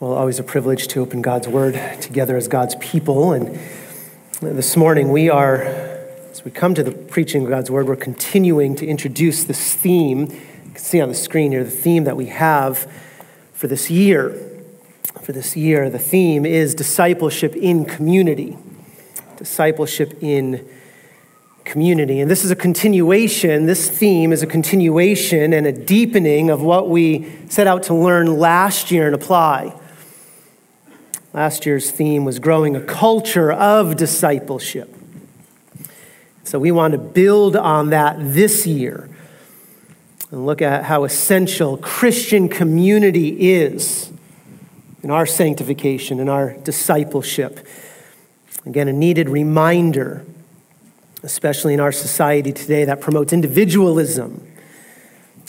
Well, always a privilege to open God's Word together as God's people. And this morning we are, as we come to the preaching of God's Word, we're continuing to introduce this theme. You can see on the screen here the theme that we have for this year. For this year, the theme is discipleship in community. Discipleship in community. And this is a continuation, this theme is a continuation and a deepening of what we set out to learn last year and apply. Last year's theme was growing a culture of discipleship. So we want to build on that this year and look at how essential Christian community is in our sanctification, in our discipleship. Again, a needed reminder, especially in our society today that promotes individualism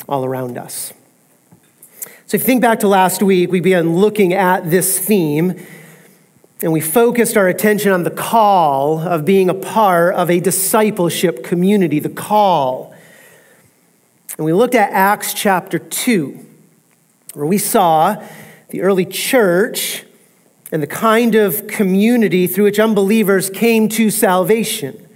all around us. So, if you think back to last week, we began looking at this theme and we focused our attention on the call of being a part of a discipleship community, the call. And we looked at Acts chapter 2, where we saw the early church and the kind of community through which unbelievers came to salvation.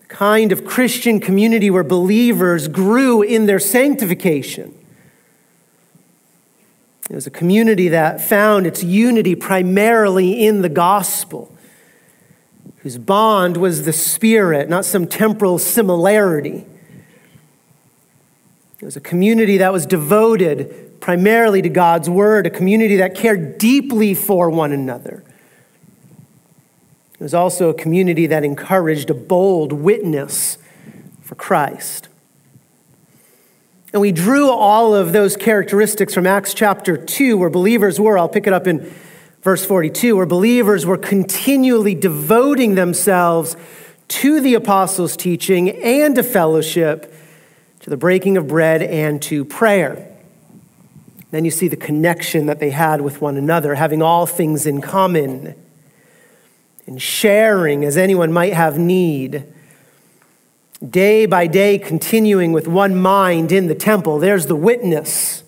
The kind of Christian community where believers grew in their sanctification it was a community that found its unity primarily in the gospel, whose bond was the Spirit, not some temporal similarity. It was a community that was devoted primarily to God's word, a community that cared deeply for one another. It was also a community that encouraged a bold witness for Christ. And we drew all of those characteristics from Acts chapter 2, where believers were, I'll pick it up in verse 42, where believers were continually devoting themselves to the apostles' teaching and to fellowship, to the breaking of bread and to prayer. Then you see the connection that they had with one another, having all things in common and sharing as anyone might have need day by day continuing with one mind in the temple. There's the witness.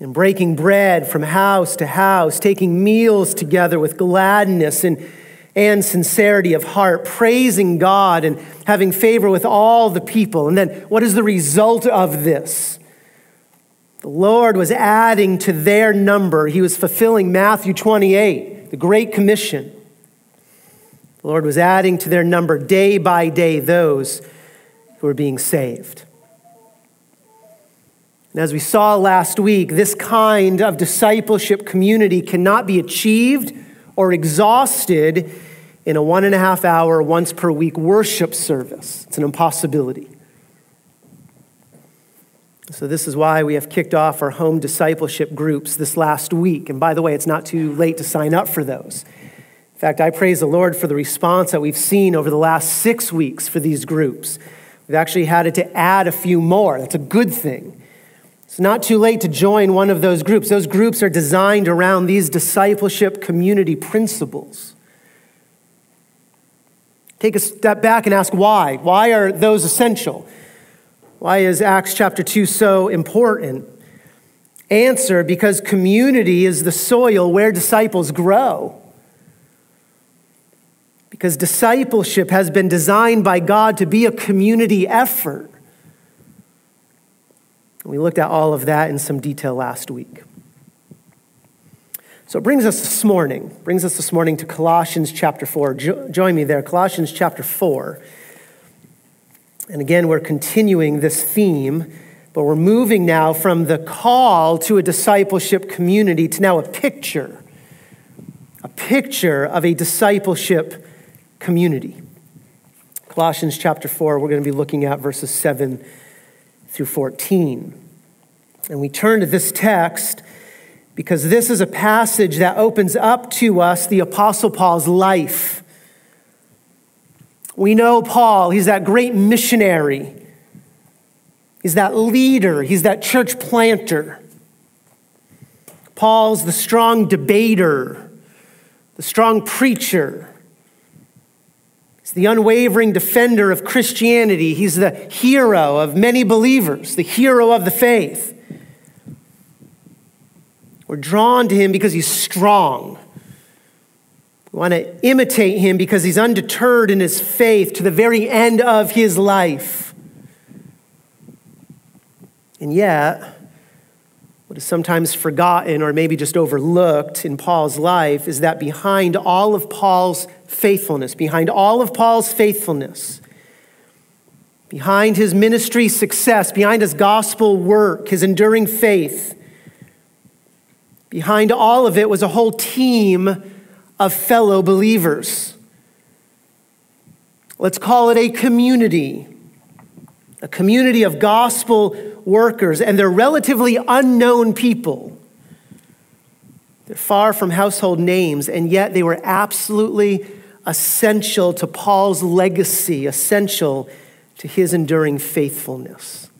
And breaking bread from house to house, taking meals together with gladness and, and sincerity of heart, praising God and having favor with all the people. And then what is the result of this? The Lord was adding to their number. He was fulfilling Matthew 28, the Great Commission. The Lord was adding to their number day by day those who were being saved. And as we saw last week, this kind of discipleship community cannot be achieved or exhausted in a one and a half hour, once per week worship service. It's an impossibility. So, this is why we have kicked off our home discipleship groups this last week. And by the way, it's not too late to sign up for those. In fact, I praise the Lord for the response that we've seen over the last six weeks for these groups. We've actually had to add a few more. That's a good thing. It's not too late to join one of those groups. Those groups are designed around these discipleship community principles. Take a step back and ask why. Why are those essential? Why is Acts chapter 2 so important? Answer because community is the soil where disciples grow because discipleship has been designed by God to be a community effort. We looked at all of that in some detail last week. So it brings us this morning, brings us this morning to Colossians chapter 4. Jo- join me there, Colossians chapter 4. And again, we're continuing this theme, but we're moving now from the call to a discipleship community to now a picture, a picture of a discipleship community. Colossians chapter 4, we're going to be looking at verses 7 through 14. And we turn to this text because this is a passage that opens up to us the Apostle Paul's life. We know Paul, he's that great missionary, he's that leader, he's that church planter. Paul's the strong debater, the strong preacher. He's the unwavering defender of Christianity. He's the hero of many believers, the hero of the faith. We're drawn to him because he's strong. We want to imitate him because he's undeterred in his faith to the very end of his life. And yet, what is sometimes forgotten or maybe just overlooked in Paul's life is that behind all of Paul's faithfulness, behind all of Paul's faithfulness, behind his ministry success, behind his gospel work, his enduring faith, behind all of it was a whole team of fellow believers. Let's call it a community, a community of gospel workers, and they're relatively unknown people. They're far from household names, and yet they were absolutely essential to Paul's legacy, essential to his enduring faithfulness.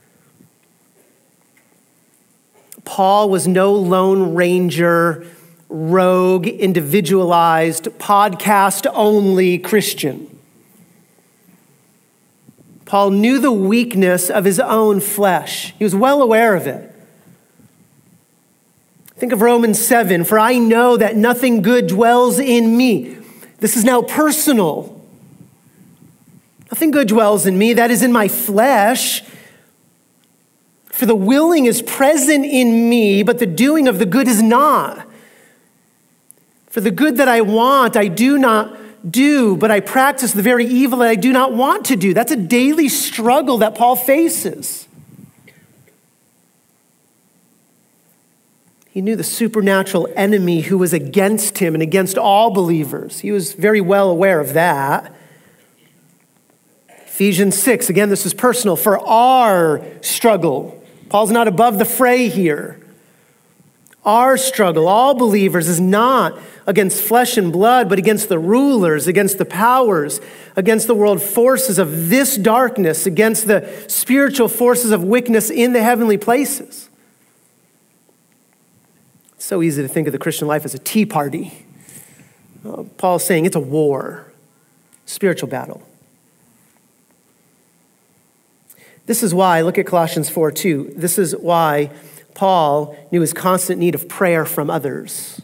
Paul was no lone ranger rogue, individualized, podcast only Christian. Paul knew the weakness of his own flesh, he was well aware of it. Think of Romans 7 For I know that nothing good dwells in me. This is now personal. Nothing good dwells in me, that is in my flesh. For the willing is present in me, but the doing of the good is not. For the good that I want, I do not do, but I practice the very evil that I do not want to do. That's a daily struggle that Paul faces. He knew the supernatural enemy who was against him and against all believers. He was very well aware of that. Ephesians 6, again, this is personal, for our struggle. Paul's not above the fray here. Our struggle, all believers, is not against flesh and blood, but against the rulers, against the powers, against the world forces of this darkness, against the spiritual forces of wickedness in the heavenly places. It's so easy to think of the Christian life as a tea party. Uh, Paul's saying it's a war, spiritual battle. This is why, look at Colossians 4 2. This is why Paul knew his constant need of prayer from others.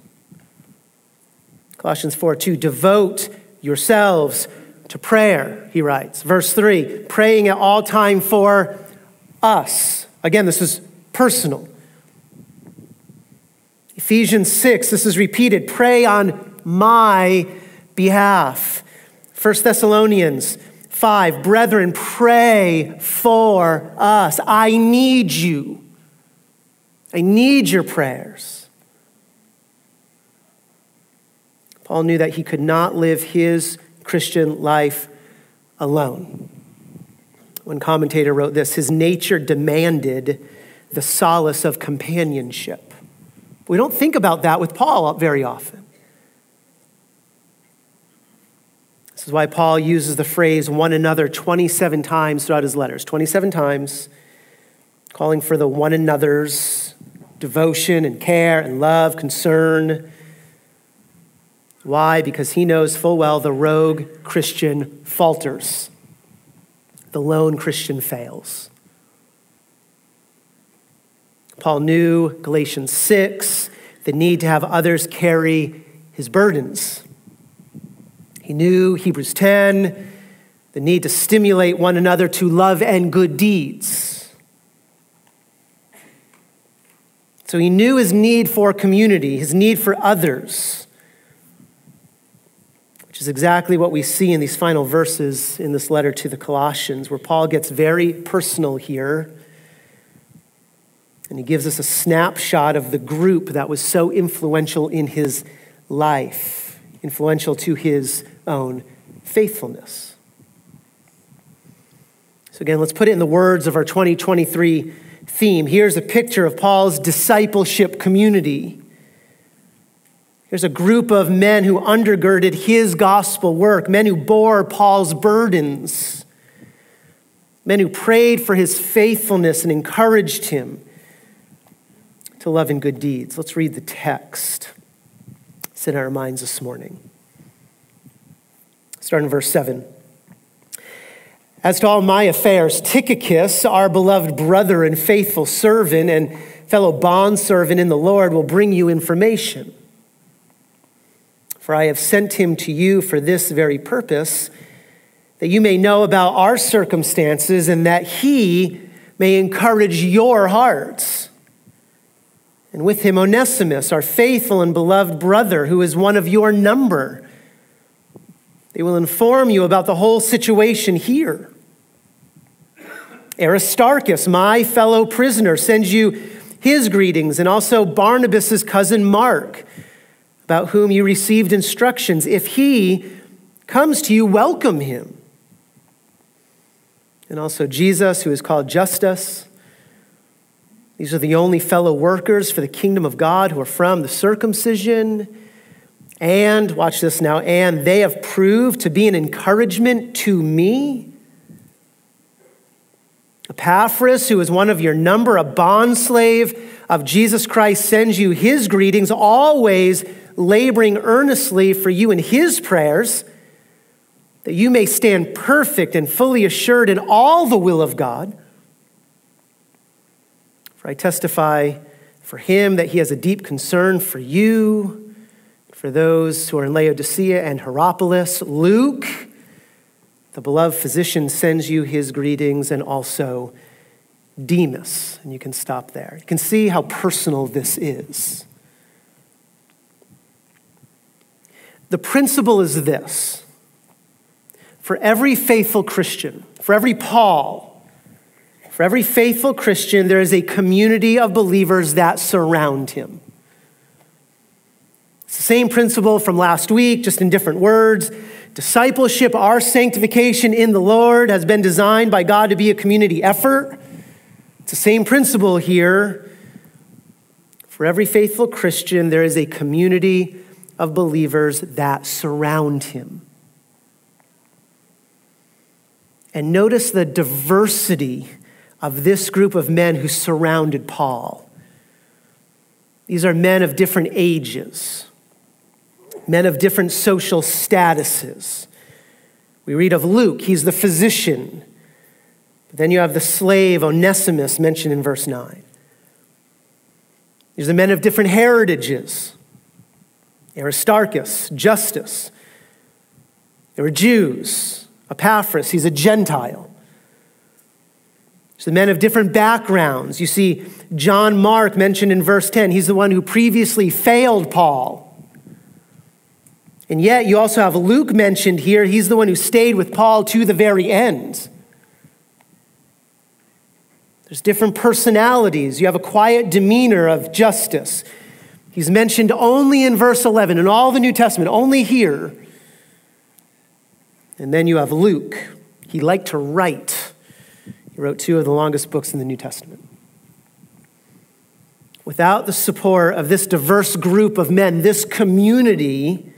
Colossians 4 2, devote yourselves to prayer, he writes. Verse 3, praying at all time for us. Again, this is personal. Ephesians 6, this is repeated pray on my behalf. 1 Thessalonians 5, brethren, pray for us. I need you. I need your prayers. Paul knew that he could not live his Christian life alone. One commentator wrote this his nature demanded the solace of companionship. We don't think about that with Paul very often. This is why Paul uses the phrase one another 27 times throughout his letters. 27 times, calling for the one another's devotion and care and love, concern. Why? Because he knows full well the rogue Christian falters, the lone Christian fails. Paul knew Galatians 6, the need to have others carry his burdens. He knew Hebrews 10, the need to stimulate one another to love and good deeds. So he knew his need for community, his need for others, which is exactly what we see in these final verses in this letter to the Colossians, where Paul gets very personal here. And he gives us a snapshot of the group that was so influential in his life, influential to his own faithfulness. So, again, let's put it in the words of our 2023 theme. Here's a picture of Paul's discipleship community. Here's a group of men who undergirded his gospel work, men who bore Paul's burdens, men who prayed for his faithfulness and encouraged him to love and good deeds. Let's read the text. It's in our minds this morning. Start in verse 7. As to all my affairs, Tychicus, our beloved brother and faithful servant, and fellow bondservant in the Lord will bring you information. For I have sent him to you for this very purpose, that you may know about our circumstances and that he may encourage your hearts. And with him, Onesimus, our faithful and beloved brother, who is one of your number. They will inform you about the whole situation here. Aristarchus, my fellow prisoner, sends you his greetings, and also Barnabas's cousin Mark, about whom you received instructions. If he comes to you, welcome him. And also Jesus, who is called Justus. These are the only fellow workers for the kingdom of God who are from the circumcision. And, watch this now, and they have proved to be an encouragement to me Epaphras, who is one of your number, a bondslave of Jesus Christ, sends you his greetings, always laboring earnestly for you in his prayers, that you may stand perfect and fully assured in all the will of God. For I testify for him that he has a deep concern for you, for those who are in Laodicea and Hierapolis. Luke, the beloved physician sends you his greetings and also Demas. And you can stop there. You can see how personal this is. The principle is this for every faithful Christian, for every Paul, for every faithful Christian, there is a community of believers that surround him. It's the same principle from last week, just in different words. Discipleship, our sanctification in the Lord, has been designed by God to be a community effort. It's the same principle here. For every faithful Christian, there is a community of believers that surround him. And notice the diversity of this group of men who surrounded Paul. These are men of different ages men of different social statuses. We read of Luke, he's the physician. But then you have the slave Onesimus mentioned in verse 9. These are men of different heritages Aristarchus, Justus. They were Jews. Epaphras, he's a Gentile. So the men of different backgrounds. You see John Mark mentioned in verse 10. He's the one who previously failed Paul. And yet, you also have Luke mentioned here. He's the one who stayed with Paul to the very end. There's different personalities. You have a quiet demeanor of Justus. He's mentioned only in verse 11 in all the New Testament, only here. And then you have Luke. He liked to write. He wrote two of the longest books in the New Testament. Without the support of this diverse group of men, this community,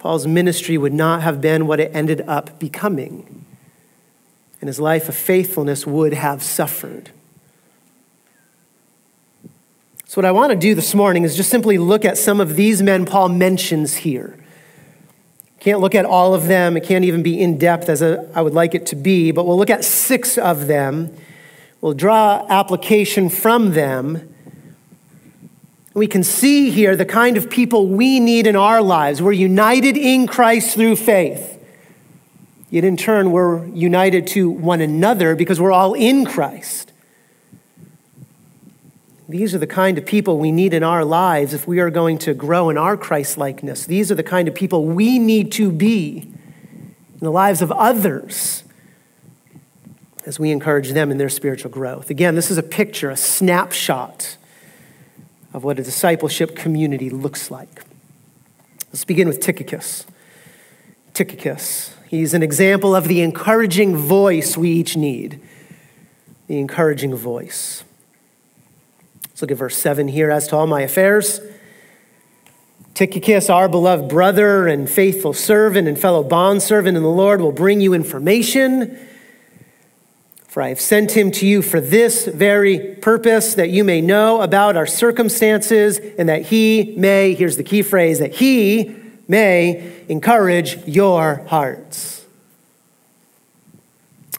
Paul's ministry would not have been what it ended up becoming, and his life of faithfulness would have suffered. So, what I want to do this morning is just simply look at some of these men Paul mentions here. Can't look at all of them. It can't even be in depth as I would like it to be, but we'll look at six of them. We'll draw application from them we can see here the kind of people we need in our lives. We're united in Christ through faith. Yet in turn, we're united to one another because we're all in Christ. These are the kind of people we need in our lives if we are going to grow in our Christ likeness. These are the kind of people we need to be in the lives of others as we encourage them in their spiritual growth. Again, this is a picture, a snapshot of what a discipleship community looks like. Let's begin with Tychicus. Tychicus. He's an example of the encouraging voice we each need. The encouraging voice. Let's look at verse 7 here. As to all my affairs, Tychicus, our beloved brother and faithful servant and fellow bondservant in the Lord, will bring you information for I have sent him to you for this very purpose, that you may know about our circumstances, and that he may, here's the key phrase, that he may encourage your hearts.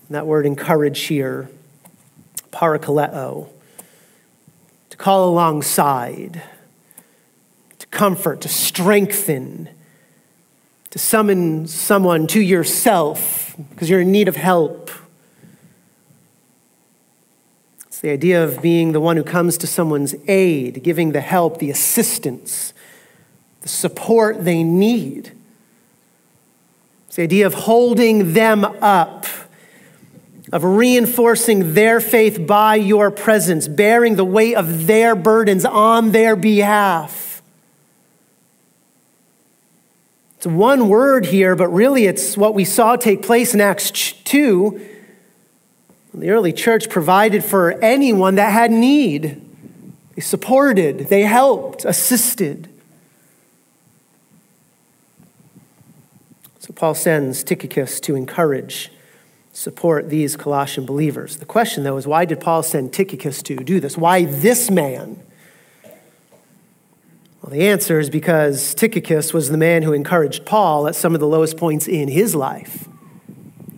And that word encourage here, parakaleo, to call alongside, to comfort, to strengthen, to summon someone to yourself because you're in need of help. The idea of being the one who comes to someone's aid, giving the help, the assistance, the support they need. It's the idea of holding them up, of reinforcing their faith by your presence, bearing the weight of their burdens on their behalf. It's one word here, but really it's what we saw take place in Acts 2. The early church provided for anyone that had need. They supported, they helped, assisted. So Paul sends Tychicus to encourage, support these Colossian believers. The question, though, is why did Paul send Tychicus to do this? Why this man? Well, the answer is because Tychicus was the man who encouraged Paul at some of the lowest points in his life.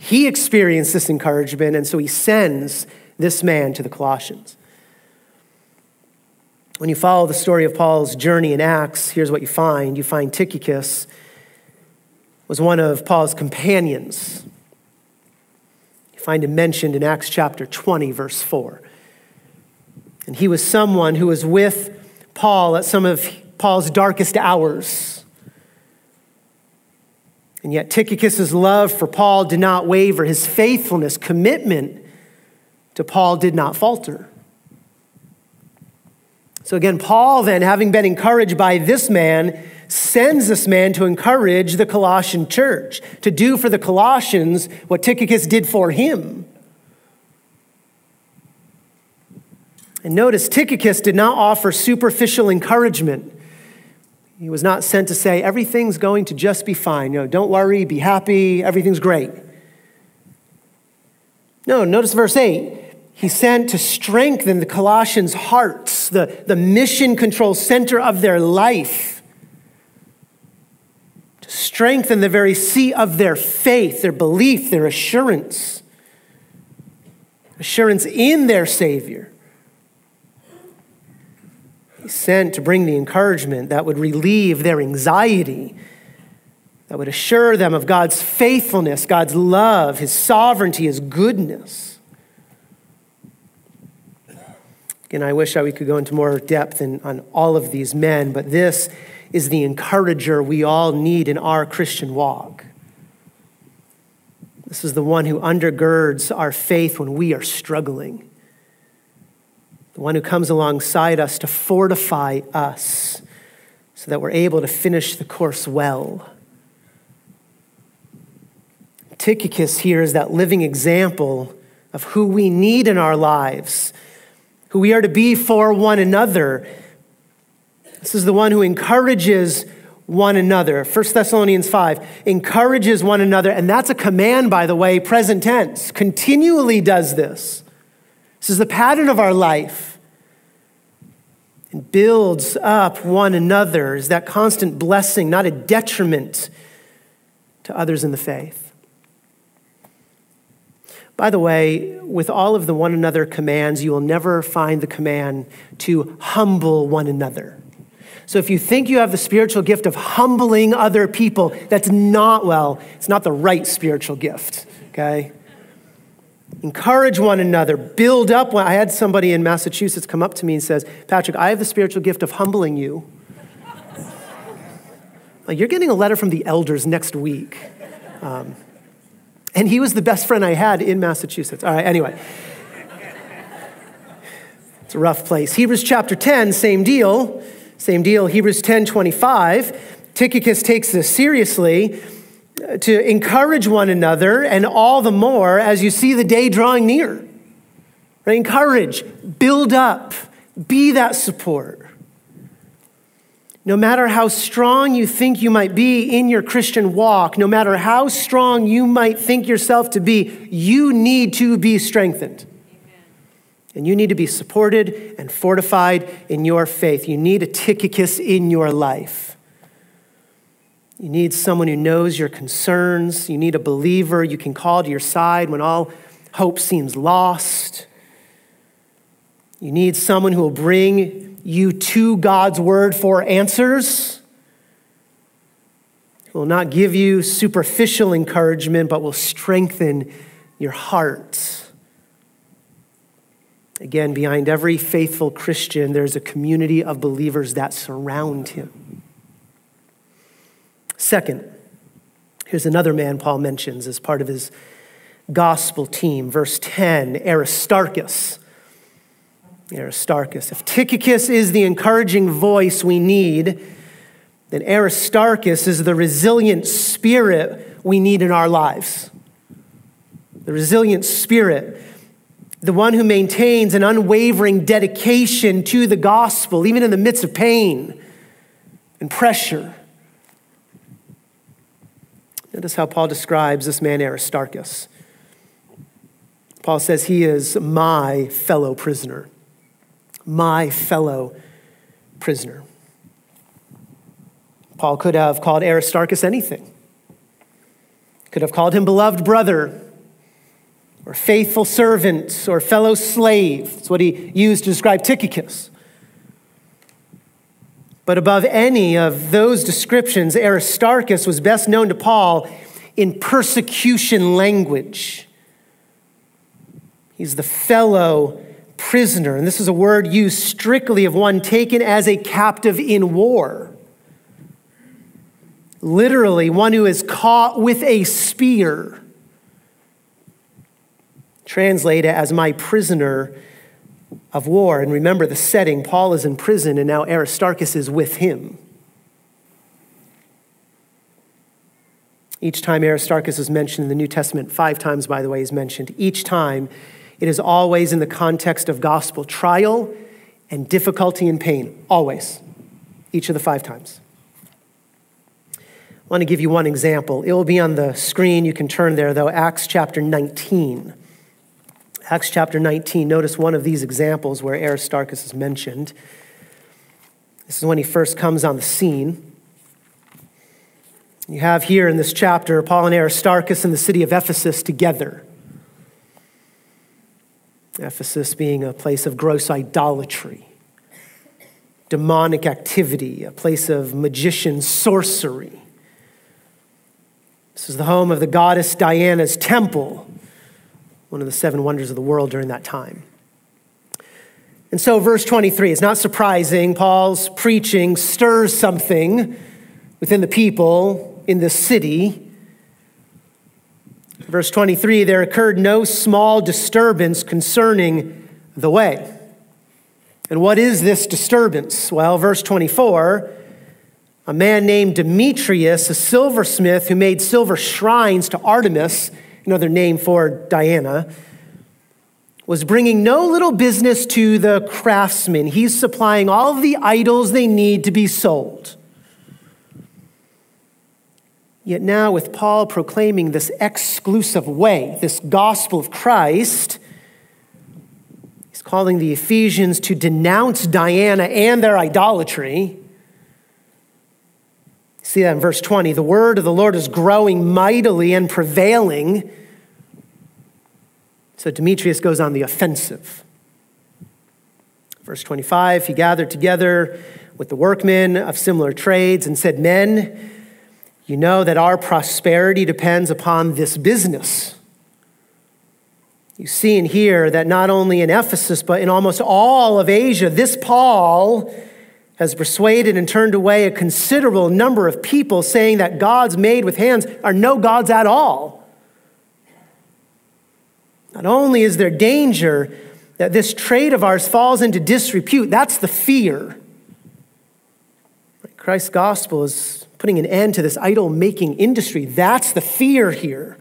He experienced this encouragement, and so he sends this man to the Colossians. When you follow the story of Paul's journey in Acts, here's what you find. You find Tychicus was one of Paul's companions. You find him mentioned in Acts chapter 20, verse 4. And he was someone who was with Paul at some of Paul's darkest hours. And yet, Tychicus' love for Paul did not waver. His faithfulness, commitment to Paul did not falter. So, again, Paul, then, having been encouraged by this man, sends this man to encourage the Colossian church, to do for the Colossians what Tychicus did for him. And notice, Tychicus did not offer superficial encouragement. He was not sent to say, everything's going to just be fine. You know, don't worry, be happy, everything's great. No, notice verse 8. He sent to strengthen the Colossians' hearts, the, the mission control center of their life to strengthen the very seat of their faith, their belief, their assurance. Assurance in their Savior. Sent to bring the encouragement that would relieve their anxiety, that would assure them of God's faithfulness, God's love, His sovereignty, His goodness. Again, I wish I we could go into more depth in, on all of these men, but this is the encourager we all need in our Christian walk. This is the one who undergirds our faith when we are struggling, the one who comes alongside us to fortify us so that we're able to finish the course well. Tychicus here is that living example of who we need in our lives, who we are to be for one another this is the one who encourages one another. 1 Thessalonians 5 encourages one another, and that's a command, by the way, present tense, continually does this. This is the pattern of our life. And builds up one another is that constant blessing, not a detriment to others in the faith. By the way, with all of the one another commands, you will never find the command to humble one another. So if you think you have the spiritual gift of humbling other people, that's not, well, it's not the right spiritual gift, okay? Encourage one another, build up. I had somebody in Massachusetts come up to me and says, Patrick, I have the spiritual gift of humbling you. like, you're getting a letter from the elders next week. Um, and he was the best friend I had in Massachusetts. All right, anyway. It's a rough place. Hebrews chapter 10, same deal. Same deal, Hebrews 10 25. Tychicus takes this seriously to encourage one another, and all the more as you see the day drawing near. Right? Encourage, build up, be that support. No matter how strong you think you might be in your Christian walk, no matter how strong you might think yourself to be, you need to be strengthened. And you need to be supported and fortified in your faith. You need a Tychicus in your life. You need someone who knows your concerns. You need a believer you can call to your side when all hope seems lost. You need someone who will bring you to God's word for answers. Who will not give you superficial encouragement, but will strengthen your heart. Again, behind every faithful Christian, there's a community of believers that surround him. Second, here's another man Paul mentions as part of his gospel team. Verse 10 Aristarchus. Aristarchus. If Tychicus is the encouraging voice we need, then Aristarchus is the resilient spirit we need in our lives. The resilient spirit the one who maintains an unwavering dedication to the gospel, even in the midst of pain and pressure. Notice how Paul describes this man Aristarchus. Paul says he is my fellow prisoner. My fellow prisoner. Paul could have called Aristarchus anything. Could have called him beloved brother, or faithful servant or fellow slave. That's what he used to describe Tychicus. But above any of those descriptions, Aristarchus was best known to Paul in persecution language. He's the fellow prisoner, and this is a word used strictly of one taken as a captive in war. Literally, one who is caught with a spear translate it as my prisoner of war. And remember the setting Paul is in prison, and now Aristarchus is with him. Each time Aristarchus is mentioned in the New Testament, five times, by the way, is mentioned. Each time, it is always in the context of gospel trial and difficulty and pain. Always. Each of the five times. I want to give you one example. It will be on the screen. You can turn there, though. Acts chapter 19. Acts chapter 19, notice one of these examples where Aristarchus is mentioned. This is when he first comes on the scene. You have here in this chapter Paul and Aristarchus in the city of Ephesus together. Ephesus being a place of gross idolatry, demonic activity, a place of magician sorcery. This is the home of the goddess Diana's temple one of the seven wonders of the world during that time. And so, verse 23, it's not surprising. Paul's preaching stirs something within the people in the city. Verse 23 there occurred no small disturbance concerning the way. And what is this disturbance? Well, verse 24 a man named Demetrius, a silversmith who made silver shrines to Artemis, another name for Diana, was bringing no little business to the craftsmen. He's supplying all of the idols they need to be sold. Yet now, with Paul proclaiming this exclusive way, this gospel of Christ, he's calling the Ephesians to denounce Diana and their idolatry. See that in verse 20. The word of the Lord is growing mightily and prevailing. So Demetrius goes on the offensive. Verse 25 He gathered together with the workmen of similar trades and said, Men, you know that our prosperity depends upon this business. You see and hear that not only in Ephesus, but in almost all of Asia, this Paul has persuaded and turned away a considerable number of people, saying that gods made with hands are no gods at all. Not only is there danger that this trade of ours falls into disrepute, that's the fear. Christ's gospel is putting an end to this idol making industry. That's the fear here.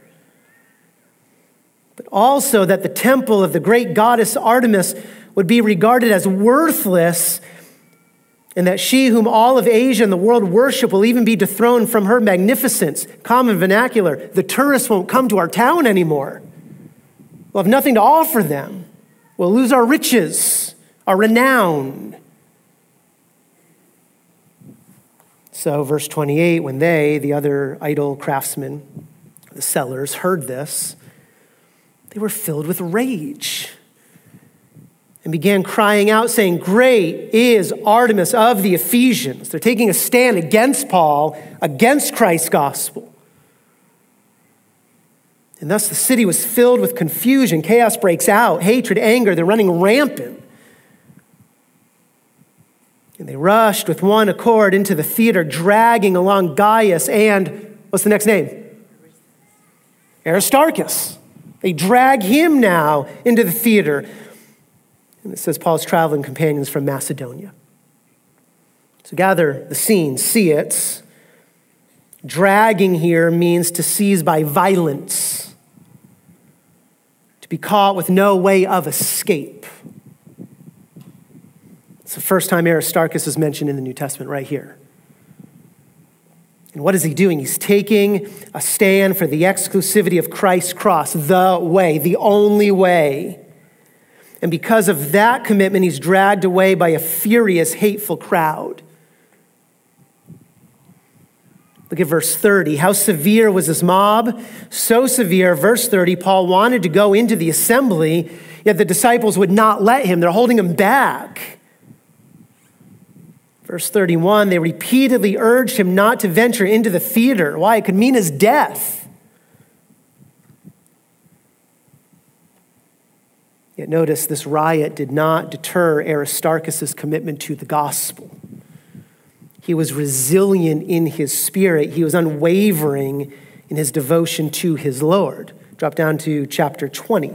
But also that the temple of the great goddess Artemis would be regarded as worthless and that she, whom all of Asia and the world worship, will even be dethroned from her magnificence. Common vernacular the tourists won't come to our town anymore. We'll have nothing to offer them. We'll lose our riches, our renown. So, verse 28 when they, the other idol craftsmen, the sellers, heard this, they were filled with rage. And began crying out, saying, Great is Artemis of the Ephesians. They're taking a stand against Paul, against Christ's gospel. And thus the city was filled with confusion. Chaos breaks out, hatred, anger, they're running rampant. And they rushed with one accord into the theater, dragging along Gaius and what's the next name? Aristarchus. They drag him now into the theater. And it says Paul's traveling companions from Macedonia. So gather the scene, see it. Dragging here means to seize by violence, to be caught with no way of escape. It's the first time Aristarchus is mentioned in the New Testament right here. And what is he doing? He's taking a stand for the exclusivity of Christ's cross, the way, the only way. And because of that commitment, he's dragged away by a furious, hateful crowd. Look at verse 30. How severe was this mob? So severe, verse 30, Paul wanted to go into the assembly, yet the disciples would not let him. They're holding him back. Verse 31, they repeatedly urged him not to venture into the theater. Why? It could mean his death. Yet notice this riot did not deter Aristarchus' commitment to the gospel. He was resilient in his spirit, he was unwavering in his devotion to his Lord. Drop down to chapter 20.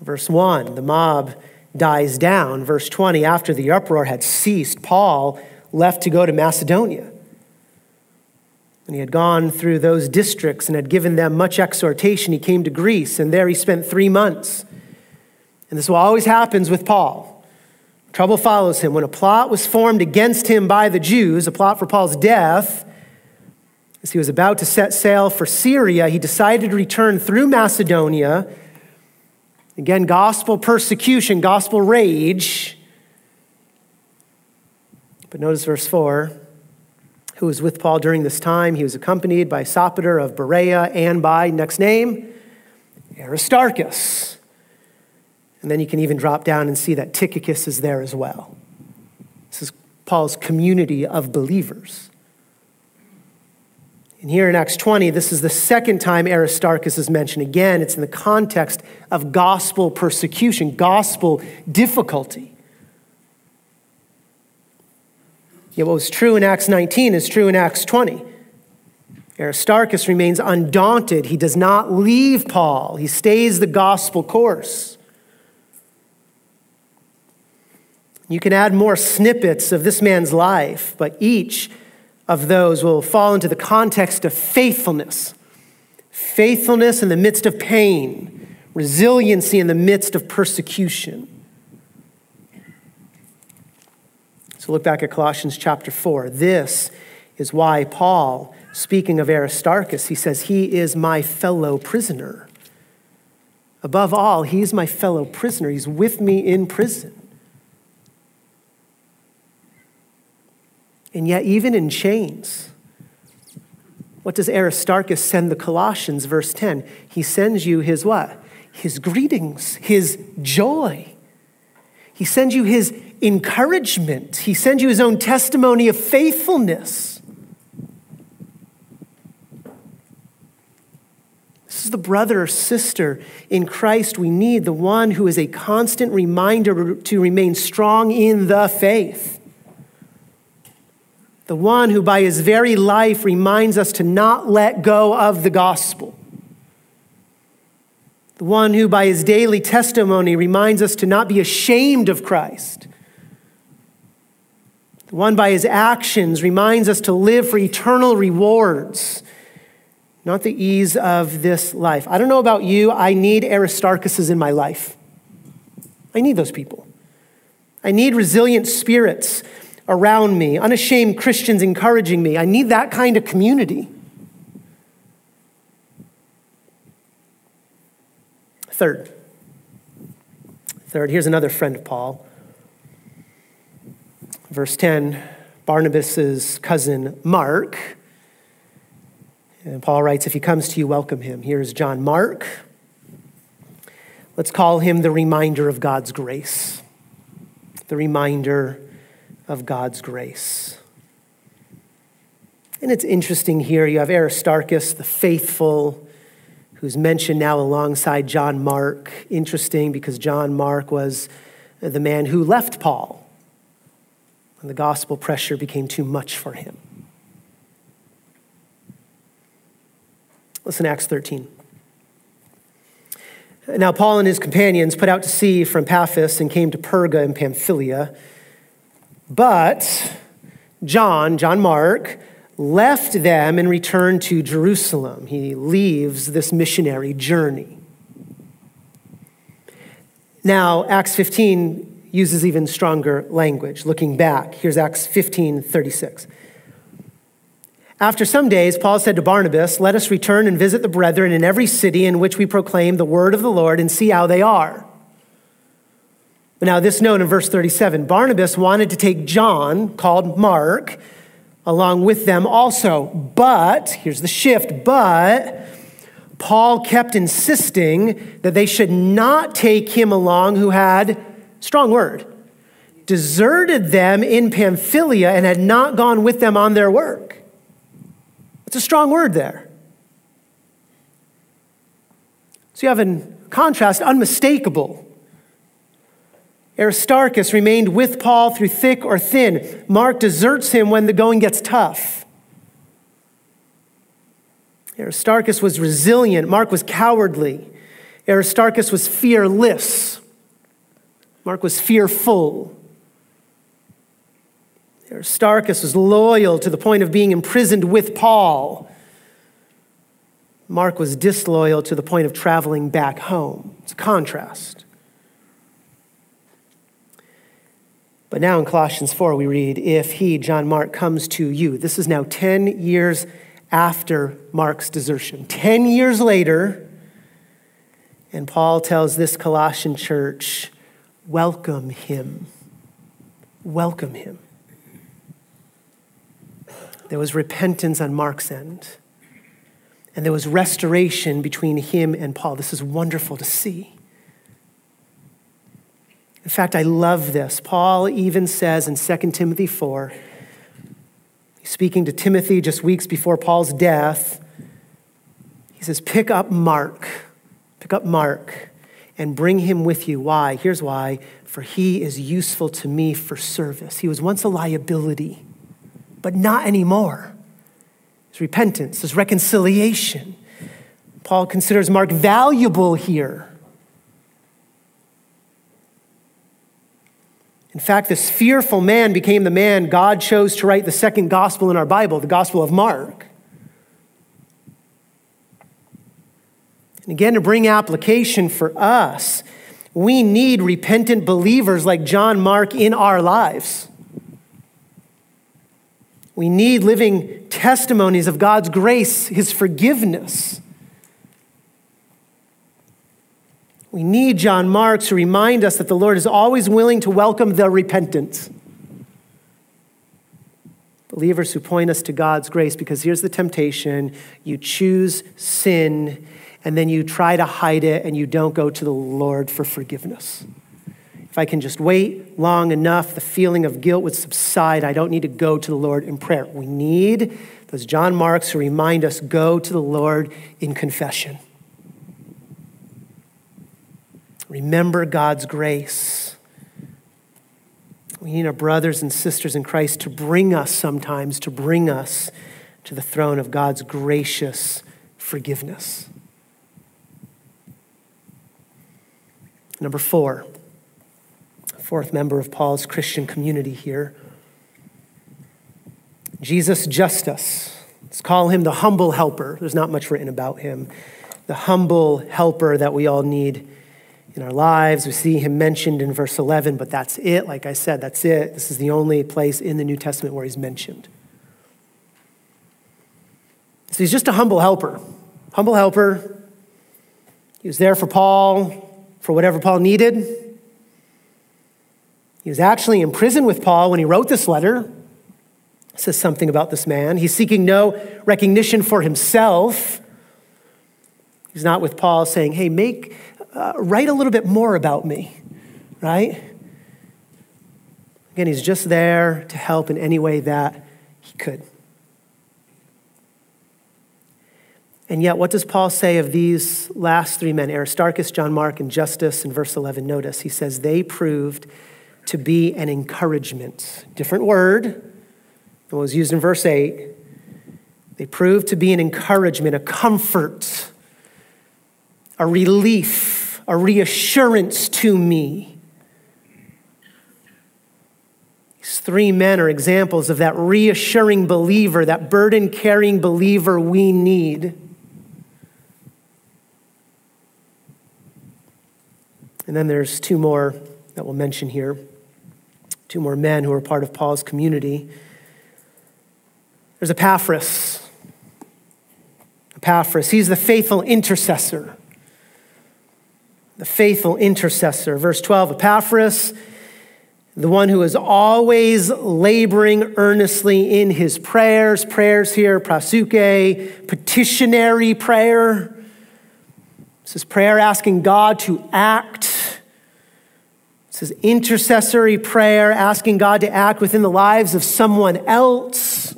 Verse 1 the mob dies down. Verse 20 after the uproar had ceased, Paul left to go to Macedonia. And he had gone through those districts and had given them much exhortation. He came to Greece, and there he spent three months. And this always happens with Paul. Trouble follows him. When a plot was formed against him by the Jews, a plot for Paul's death, as he was about to set sail for Syria, he decided to return through Macedonia Again, gospel persecution, gospel rage. But notice verse 4 who was with Paul during this time. He was accompanied by Sopater of Berea and by, next name, Aristarchus. And then you can even drop down and see that Tychicus is there as well. This is Paul's community of believers. And here in Acts 20, this is the second time Aristarchus is mentioned. Again, it's in the context of gospel persecution, gospel difficulty. Yet what was true in Acts 19 is true in Acts 20. Aristarchus remains undaunted. He does not leave Paul, he stays the gospel course. You can add more snippets of this man's life, but each of those will fall into the context of faithfulness. Faithfulness in the midst of pain, resiliency in the midst of persecution. So look back at Colossians chapter 4. This is why Paul, speaking of Aristarchus, he says, He is my fellow prisoner. Above all, he's my fellow prisoner. He's with me in prison. And yet, even in chains, what does Aristarchus send the Colossians? Verse 10. He sends you his what? His greetings, his joy. He sends you his encouragement. He sends you his own testimony of faithfulness. This is the brother or sister in Christ we need, the one who is a constant reminder to remain strong in the faith the one who by his very life reminds us to not let go of the gospel, the one who by his daily testimony reminds us to not be ashamed of Christ, the one by his actions reminds us to live for eternal rewards. Not the ease of this life. I don't know about you, I need Aristarchuses in my life. I need those people. I need resilient spirits around me, unashamed Christians encouraging me. I need that kind of community. Third, third, here's another friend of Paul. Verse 10 Barnabas' cousin Mark. And Paul writes, If he comes to you, welcome him. Here's John Mark. Let's call him the reminder of God's grace. The reminder of God's grace. And it's interesting here. You have Aristarchus, the faithful, who's mentioned now alongside John Mark. Interesting because John Mark was the man who left Paul when the gospel pressure became too much for him. Listen to Acts 13. Now, Paul and his companions put out to sea from Paphos and came to Perga in Pamphylia. But John, John Mark, left them and returned to Jerusalem. He leaves this missionary journey. Now, Acts 15 uses even stronger language. Looking back, here's Acts 15 36. After some days, Paul said to Barnabas, Let us return and visit the brethren in every city in which we proclaim the word of the Lord and see how they are. Now, this note in verse 37 Barnabas wanted to take John, called Mark, along with them also. But, here's the shift, but Paul kept insisting that they should not take him along who had, strong word, deserted them in Pamphylia and had not gone with them on their work. It's a strong word there. So you have in contrast unmistakable Aristarchus remained with Paul through thick or thin. Mark deserts him when the going gets tough. Aristarchus was resilient. Mark was cowardly. Aristarchus was fearless. Mark was fearful. Aristarchus was loyal to the point of being imprisoned with Paul. Mark was disloyal to the point of traveling back home. It's a contrast. But now in Colossians 4, we read, If he, John Mark, comes to you. This is now 10 years after Mark's desertion. 10 years later, and Paul tells this Colossian church, Welcome him. Welcome him. There was repentance on Mark's end, and there was restoration between him and Paul. This is wonderful to see. In fact, I love this. Paul even says in 2 Timothy 4, speaking to Timothy just weeks before Paul's death, he says, Pick up Mark, pick up Mark, and bring him with you. Why? Here's why. For he is useful to me for service. He was once a liability, but not anymore. There's repentance, there's reconciliation. Paul considers Mark valuable here. In fact, this fearful man became the man God chose to write the second gospel in our Bible, the Gospel of Mark. And again, to bring application for us, we need repentant believers like John Mark in our lives. We need living testimonies of God's grace, His forgiveness. We need John Mark to remind us that the Lord is always willing to welcome the repentant. Believers who point us to God's grace, because here's the temptation you choose sin and then you try to hide it and you don't go to the Lord for forgiveness. If I can just wait long enough, the feeling of guilt would subside. I don't need to go to the Lord in prayer. We need those John Marks who remind us go to the Lord in confession. Remember God's grace. We need our brothers and sisters in Christ to bring us sometimes, to bring us to the throne of God's gracious forgiveness. Number four, fourth member of Paul's Christian community here Jesus Justus. Let's call him the humble helper. There's not much written about him. The humble helper that we all need in our lives. We see him mentioned in verse 11, but that's it. Like I said, that's it. This is the only place in the New Testament where he's mentioned. So he's just a humble helper. Humble helper. He was there for Paul, for whatever Paul needed. He was actually in prison with Paul when he wrote this letter. It says something about this man. He's seeking no recognition for himself. He's not with Paul saying, hey, make uh, write a little bit more about me, right? Again, he's just there to help in any way that he could. And yet, what does Paul say of these last three men, Aristarchus, John Mark, and Justus, in verse 11? Notice he says, they proved to be an encouragement. Different word than was used in verse 8. They proved to be an encouragement, a comfort, a relief, a reassurance to me. These three men are examples of that reassuring believer, that burden carrying believer we need. And then there's two more that we'll mention here. Two more men who are part of Paul's community. There's Epaphras. Epaphras, he's the faithful intercessor. The faithful intercessor. Verse 12 Epaphras, the one who is always laboring earnestly in his prayers. Prayers here, prasuke, petitionary prayer. This is prayer asking God to act this is intercessory prayer, asking God to act within the lives of someone else.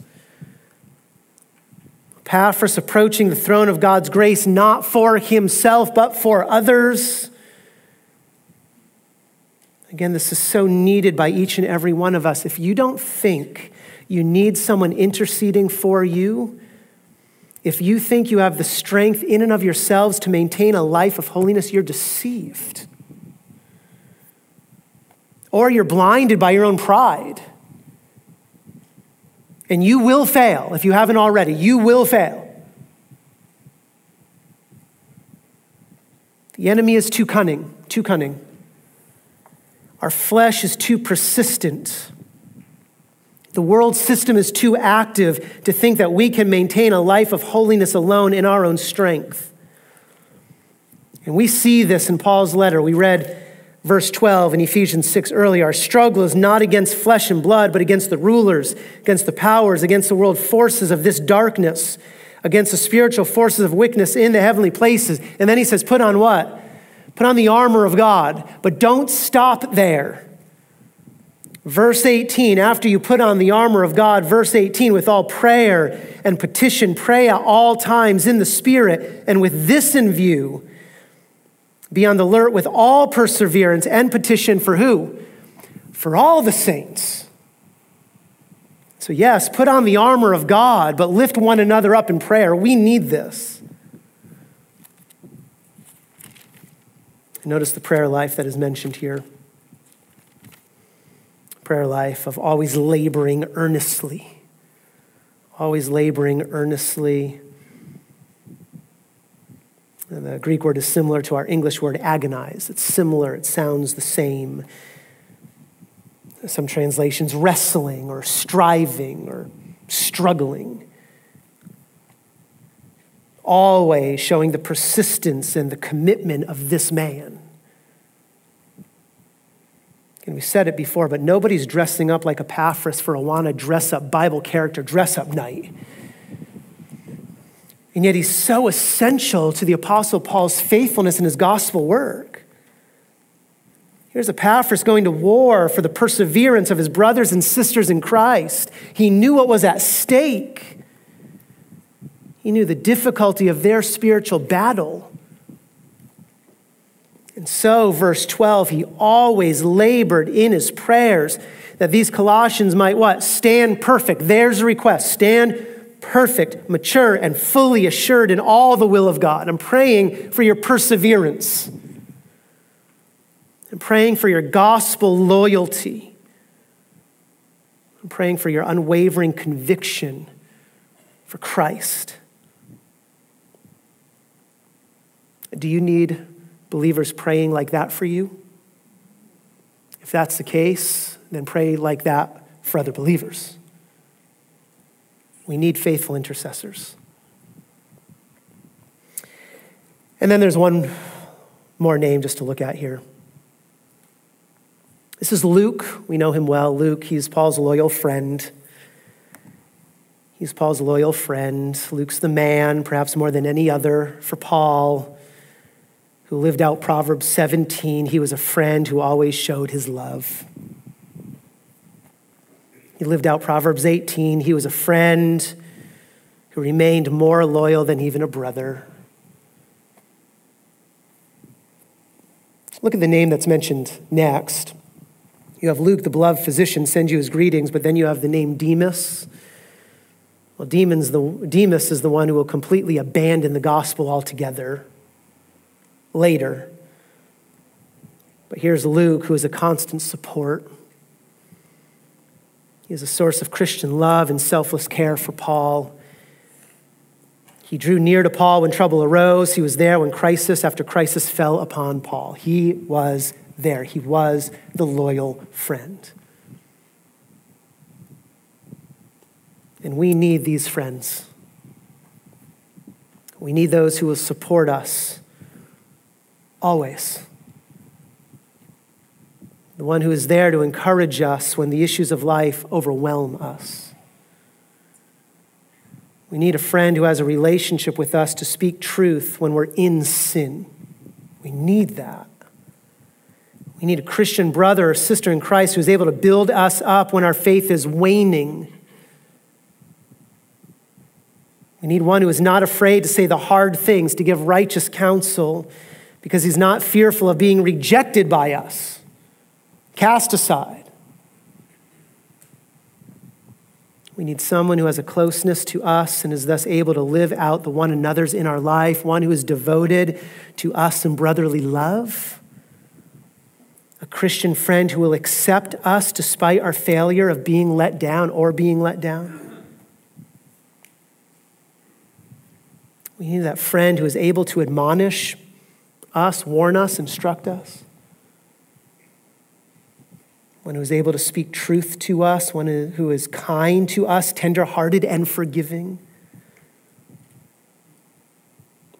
Epaphras approaching the throne of God's grace, not for himself, but for others. Again, this is so needed by each and every one of us. If you don't think you need someone interceding for you, if you think you have the strength in and of yourselves to maintain a life of holiness, you're deceived or you're blinded by your own pride. And you will fail if you haven't already. You will fail. The enemy is too cunning, too cunning. Our flesh is too persistent. The world system is too active to think that we can maintain a life of holiness alone in our own strength. And we see this in Paul's letter. We read verse 12 in Ephesians 6 earlier, our struggle is not against flesh and blood, but against the rulers, against the powers, against the world forces of this darkness, against the spiritual forces of wickedness in the heavenly places. And then he says, put on what? Put on the armor of God, but don't stop there. Verse 18, after you put on the armor of God, verse 18, with all prayer and petition, pray at all times in the Spirit, and with this in view, be on the alert with all perseverance and petition for who? For all the saints. So, yes, put on the armor of God, but lift one another up in prayer. We need this. Notice the prayer life that is mentioned here prayer life of always laboring earnestly, always laboring earnestly and the Greek word is similar to our English word agonize. It's similar, it sounds the same. Some translations, wrestling or striving or struggling. Always showing the persistence and the commitment of this man. And we said it before, but nobody's dressing up like Epaphras for Awana dress up Bible character dress up night. And yet he's so essential to the Apostle Paul's faithfulness in his gospel work. Here's Epaphras going to war for the perseverance of his brothers and sisters in Christ. He knew what was at stake. He knew the difficulty of their spiritual battle. And so, verse 12, he always labored in his prayers that these Colossians might what? Stand perfect. There's a request. Stand perfect, mature, and fully assured in all the will of God. I'm praying for your perseverance. I'm praying for your gospel loyalty. I'm praying for your unwavering conviction for Christ. Do you need believers praying like that for you? If that's the case, then pray like that for other believers. We need faithful intercessors. And then there's one more name just to look at here. This is Luke. We know him well. Luke, he's Paul's loyal friend. He's Paul's loyal friend. Luke's the man, perhaps more than any other, for Paul. Who lived out Proverbs 17. He was a friend who always showed his love. He lived out Proverbs 18. He was a friend who remained more loyal than even a brother. Look at the name that's mentioned next. You have Luke, the beloved physician, send you his greetings, but then you have the name Demas. Well, Demas, the, Demas is the one who will completely abandon the gospel altogether later. But here's Luke, who is a constant support. He is a source of Christian love and selfless care for Paul. He drew near to Paul when trouble arose. He was there when crisis after crisis fell upon Paul. He was there. He was the loyal friend. And we need these friends. We need those who will support us always. The one who is there to encourage us when the issues of life overwhelm us. We need a friend who has a relationship with us to speak truth when we're in sin. We need that. We need a Christian brother or sister in Christ who is able to build us up when our faith is waning. We need one who is not afraid to say the hard things, to give righteous counsel, because he's not fearful of being rejected by us, cast aside. We need someone who has a closeness to us and is thus able to live out the one another's in our life, one who is devoted to us in brotherly love, a Christian friend who will accept us despite our failure of being let down or being let down. We need that friend who is able to admonish us, warn us, instruct us one who is able to speak truth to us, one who is kind to us, tenderhearted, and forgiving.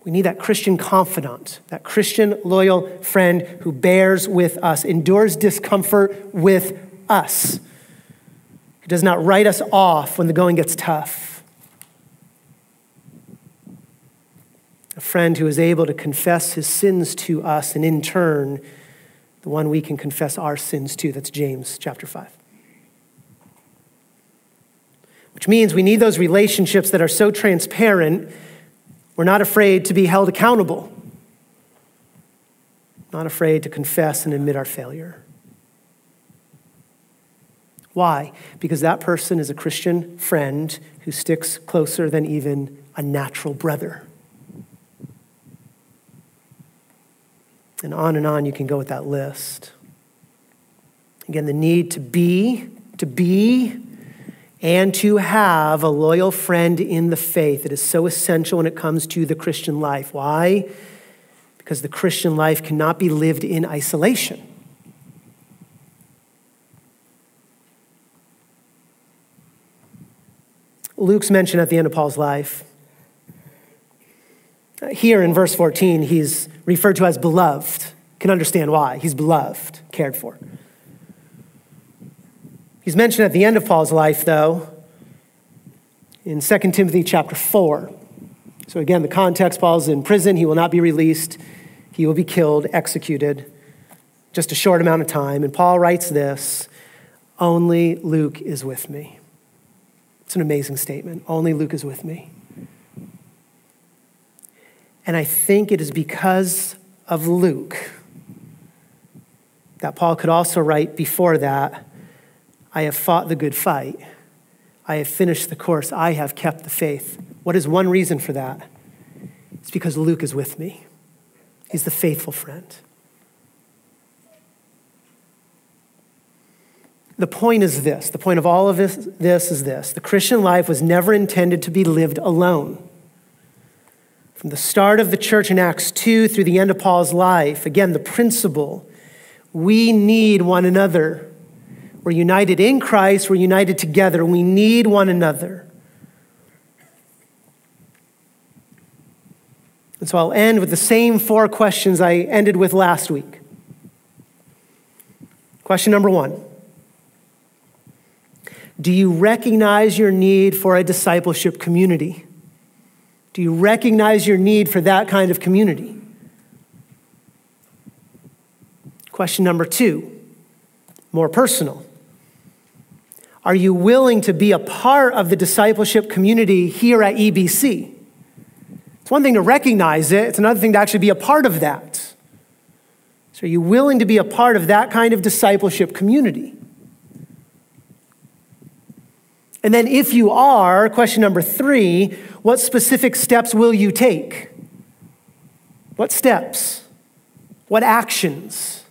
We need that Christian confidant, that Christian loyal friend who bears with us, endures discomfort with us, who does not write us off when the going gets tough. A friend who is able to confess his sins to us and in turn the one we can confess our sins to. That's James chapter 5. Which means we need those relationships that are so transparent, we're not afraid to be held accountable, not afraid to confess and admit our failure. Why? Because that person is a Christian friend who sticks closer than even a natural brother. And on and on you can go with that list. Again, the need to be, to be, and to have a loyal friend in the faith. It is so essential when it comes to the Christian life. Why? Because the Christian life cannot be lived in isolation. Luke's mentioned at the end of Paul's life here in verse 14, he's referred to as beloved. can understand why. He's beloved, cared for. He's mentioned at the end of Paul's life, though, in 2 Timothy chapter 4. So again, the context Paul's in prison. He will not be released, he will be killed, executed, just a short amount of time. And Paul writes this Only Luke is with me. It's an amazing statement. Only Luke is with me. And I think it is because of Luke that Paul could also write before that I have fought the good fight, I have finished the course, I have kept the faith. What is one reason for that? It's because Luke is with me, he's the faithful friend. The point is this the point of all of this, this is this the Christian life was never intended to be lived alone. From the start of the church in Acts 2 through the end of Paul's life, again, the principle we need one another. We're united in Christ, we're united together. We need one another. And so I'll end with the same four questions I ended with last week. Question number one Do you recognize your need for a discipleship community? Do you recognize your need for that kind of community? Question number two, more personal. Are you willing to be a part of the discipleship community here at EBC? It's one thing to recognize it, it's another thing to actually be a part of that. So, are you willing to be a part of that kind of discipleship community? And then, if you are, question number three, what specific steps will you take? What steps? What actions?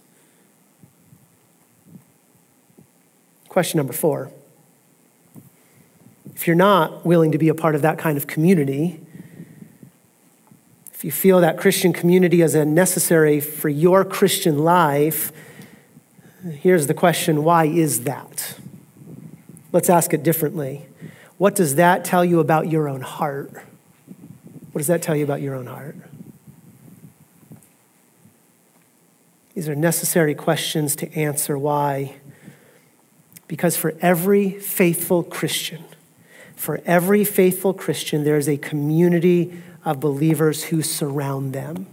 Question number four. If you're not willing to be a part of that kind of community, if you feel that Christian community is necessary for your Christian life, here's the question why is that? Let's ask it differently. What does that tell you about your own heart? What does that tell you about your own heart? These are necessary questions to answer. Why? Because for every faithful Christian, for every faithful Christian, there is a community of believers who surround them.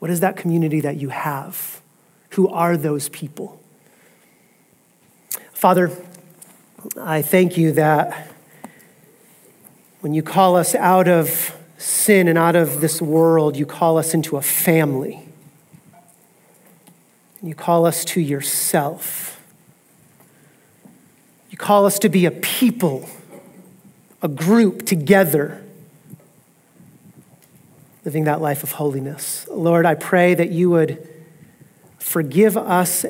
What is that community that you have? Who are those people? Father, I thank you that when you call us out of sin and out of this world, you call us into a family. You call us to yourself. You call us to be a people, a group together, living that life of holiness. Lord, I pray that you would forgive us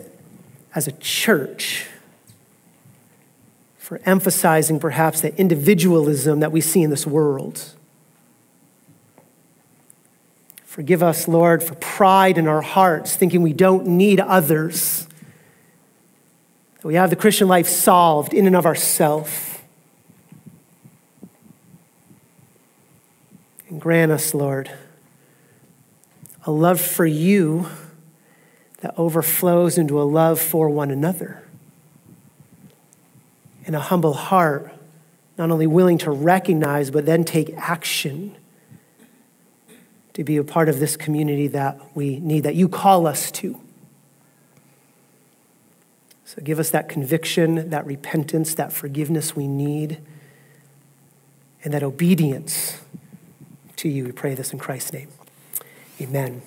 as a church for emphasizing perhaps the individualism that we see in this world. Forgive us, Lord, for pride in our hearts, thinking we don't need others That we have the Christian life solved in and of ourselves. And grant us, Lord, a love for you that overflows into a love for one another. And a humble heart, not only willing to recognize, but then take action to be a part of this community that we need, that you call us to. So give us that conviction, that repentance, that forgiveness we need, and that obedience to you. We pray this in Christ's name. Amen.